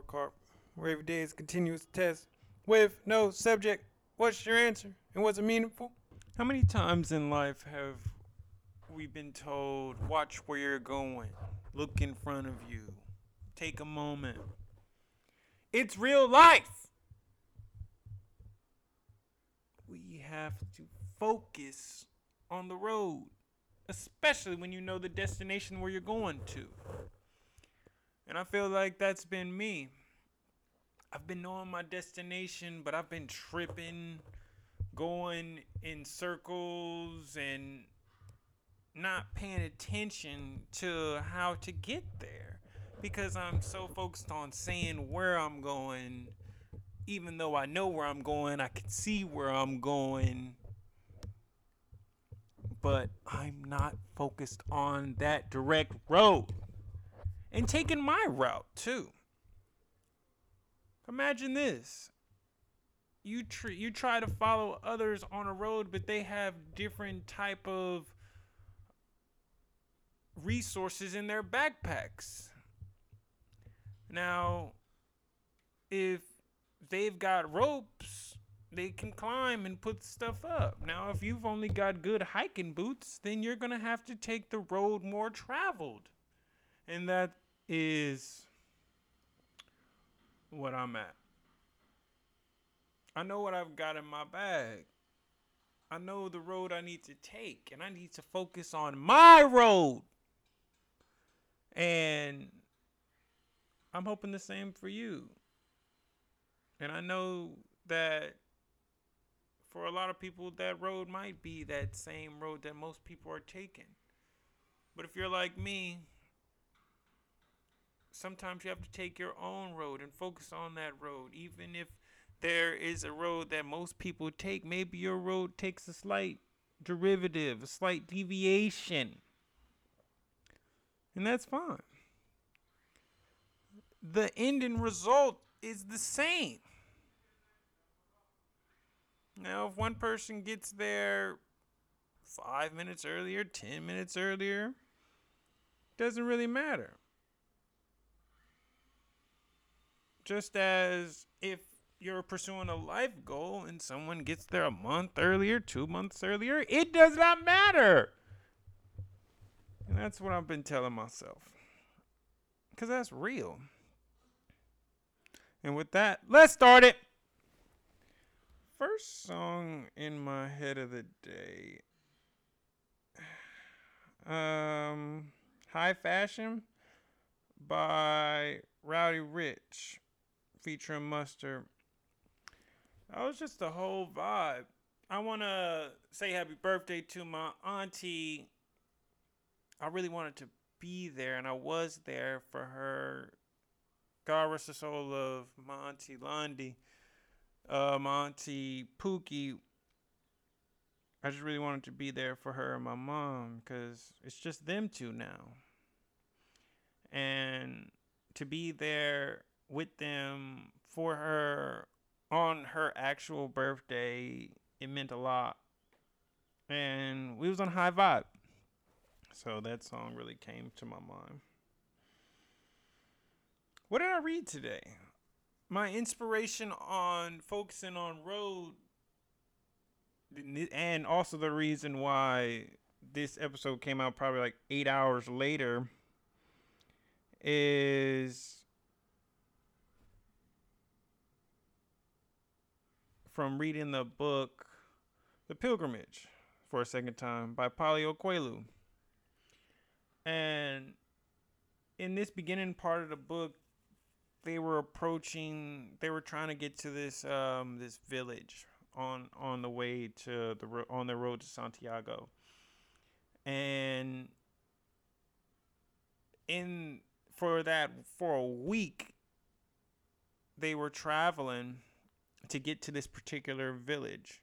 scorecard, where every day is continuous test with no subject. What's your answer? And was it meaningful? How many times in life have we been told, watch where you're going, look in front of you, take a moment? It's real life. We have to focus on the road, especially when you know the destination where you're going to. And I feel like that's been me. I've been knowing my destination, but I've been tripping, going in circles, and not paying attention to how to get there because I'm so focused on saying where I'm going. Even though I know where I'm going, I can see where I'm going, but I'm not focused on that direct road and taking my route too. Imagine this. You tr- you try to follow others on a road, but they have different type of resources in their backpacks. Now, if they've got ropes, they can climb and put stuff up. Now, if you've only got good hiking boots, then you're going to have to take the road more traveled. And that is what I'm at. I know what I've got in my bag. I know the road I need to take, and I need to focus on my road. And I'm hoping the same for you. And I know that for a lot of people, that road might be that same road that most people are taking. But if you're like me, sometimes you have to take your own road and focus on that road. Even if there is a road that most people take, maybe your road takes a slight derivative, a slight deviation. And that's fine. The end and result is the same. Now, if one person gets there five minutes earlier, 10 minutes earlier, doesn't really matter. Just as if you're pursuing a life goal and someone gets there a month earlier, two months earlier, it does not matter. And that's what I've been telling myself. Because that's real. And with that, let's start it. First song in my head of the day. Um, High Fashion by Roddy Ricch featuring Mustard. That was just the whole vibe. I want to say happy birthday to my auntie. I really wanted to be there, and I was there for her. God rest the soul of my auntie Lundy, uh, my auntie Pookie. I just really wanted to be there for her and my mom because it's just them two now. And to be there with them for her on her actual birthday, it meant a lot. And we was on high vibe. So that song really came to my mind. What did I read today? My inspiration on focusing on road and also the reason why this episode came out probably like 8 hours later is from reading the book The Pilgrimage for a second time by Paulo Coelho. And in this beginning part of the book, they were approaching they were trying to get to this um this village on on the way to the ro- on the road to Santiago. And in for that for a week they were traveling to get to this particular village.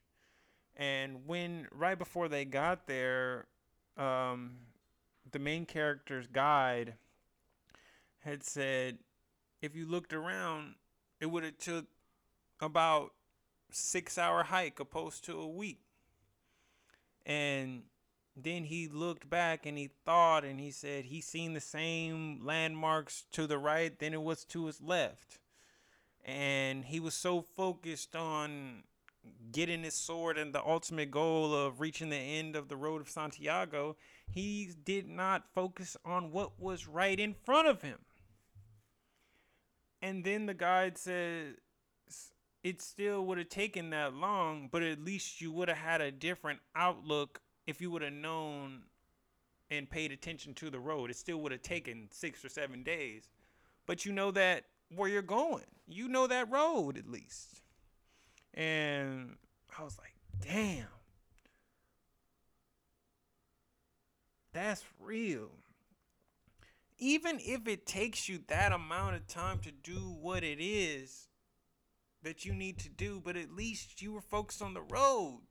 And when right before they got there, um, the main character's guide had said, if you looked around, it would have took about six hour hike opposed to a week. And then he looked back and he thought and he said he seen the same landmarks to the right than it was to his left. And he was so focused on getting his sword and the ultimate goal of reaching the end of the road of Santiago, he did not focus on what was right in front of him. And then the guide says it still would have taken that long, but at least you would have had a different outlook if you would have known and paid attention to the road. It still would have taken six or seven days. But you know that where you're going. You know that road at least. And I was like, damn. That's real. Even if it takes you that amount of time to do what it is that you need to do, but at least you were focused on the road.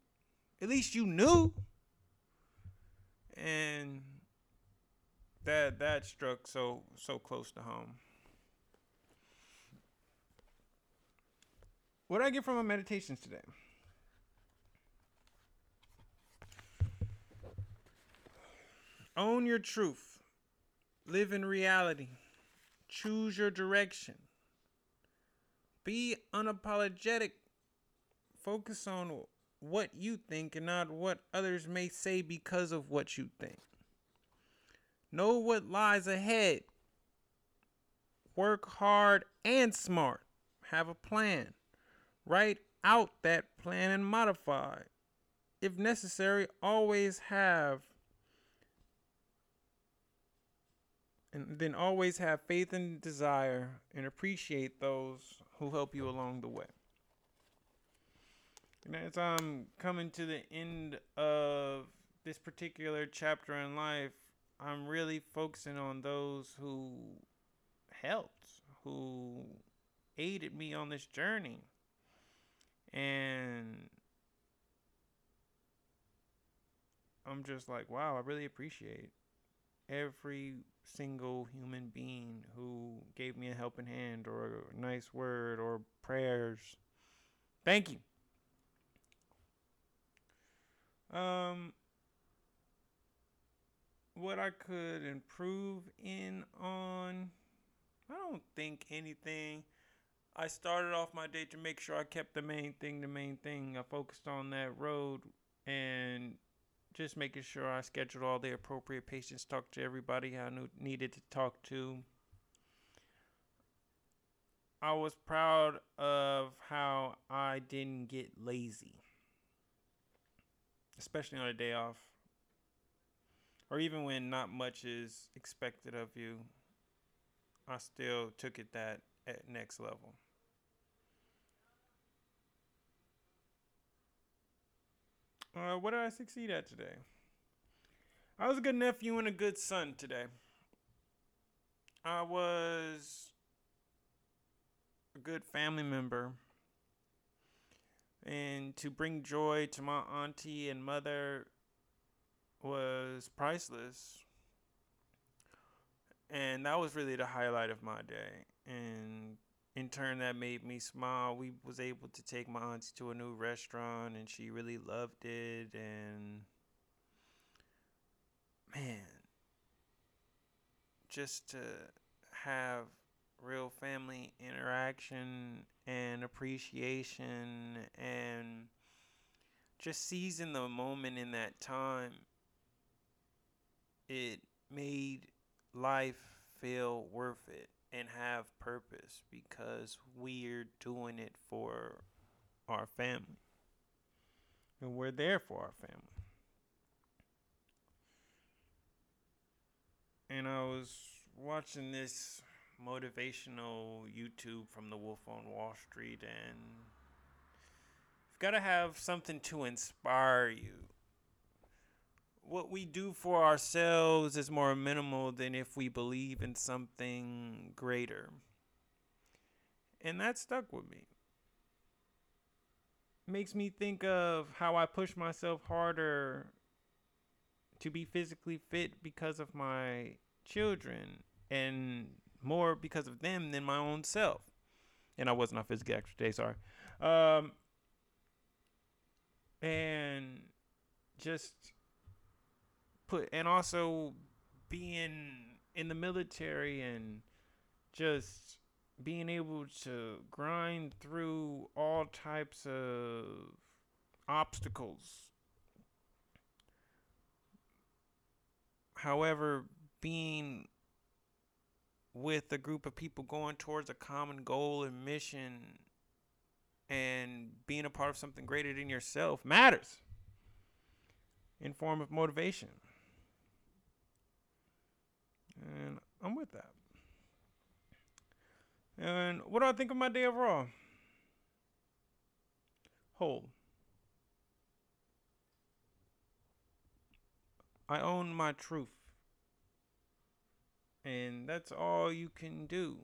At least you knew. And that that struck so so close to home. What did I get from my meditations today? Own your truth. Live in reality. Choose your direction. Be unapologetic. Focus on what you think and not what others may say because of what you think. Know what lies ahead. Work hard and smart. Have a plan. Write out that plan and modify. If necessary, always have and then always have faith and desire and appreciate those who help you along the way. And as I'm coming to the end of this particular chapter in life, I'm really focusing on those who helped, who aided me on this journey. And I'm just like, wow, I really appreciate every single human being who gave me a helping hand or a nice word or prayers. Thank you. Um what I could improve in on I don't think anything. I started off my day to make sure I kept the main thing the main thing. I focused on that road and just making sure I scheduled all the appropriate patients, talked to everybody I knew needed to talk to. I was proud of how I didn't get lazy, especially on a day off, or even when not much is expected of you. I still took it that at next level. Uh, what did I succeed at today? I was a good nephew and a good son today. I was a good family member. And to bring joy to my auntie and mother was priceless. And that was really the highlight of my day. And in turn that made me smile. We was able to take my auntie to a new restaurant and she really loved it and man just to have real family interaction and appreciation and just seizing the moment in that time it made life feel worth it and have purpose because we're doing it for our family. And we're there for our family. And I was watching this motivational YouTube from the Wolf on Wall Street, and you've got to have something to inspire you what we do for ourselves is more minimal than if we believe in something greater. And that stuck with me. Makes me think of how I push myself harder to be physically fit because of my children and more because of them than my own self. And I was not physically active today, sorry. Um, and just put and also being in the military and just being able to grind through all types of obstacles. However, being with a group of people going towards a common goal and mission and being a part of something greater than yourself matters in form of motivation. And I'm with that. And what do I think of my day overall? Whole. I own my truth. And that's all you can do.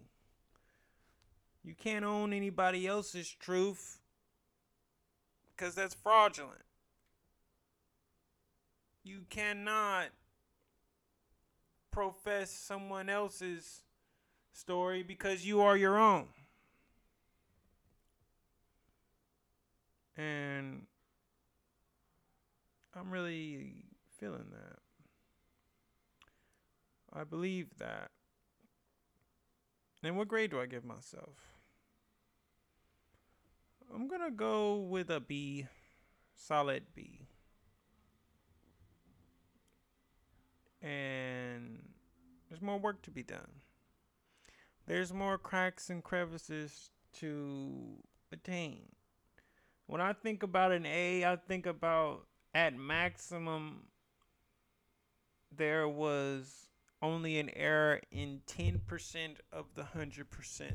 You can't own anybody else's truth because that's fraudulent. You cannot profess someone else's story because you are your own. And I'm really feeling that. I believe that. And what grade do I give myself? I'm going to go with a B, solid B. And there's more work to be done. There's more cracks and crevices to attain. When I think about an A, I think about at maximum there was only an error in 10% of the 100%.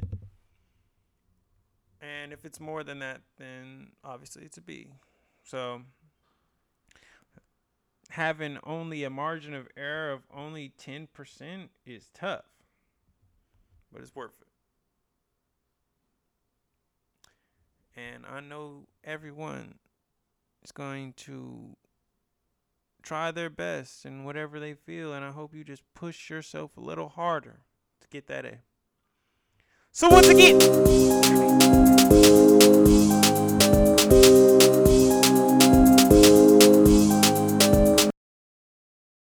And if it's more than that, then obviously it's a B. So having only a margin of error of only 10% is tough, but it's worth it. And I know everyone is going to try their best in whatever they feel, and I hope you just push yourself a little harder to get that A. So, once again,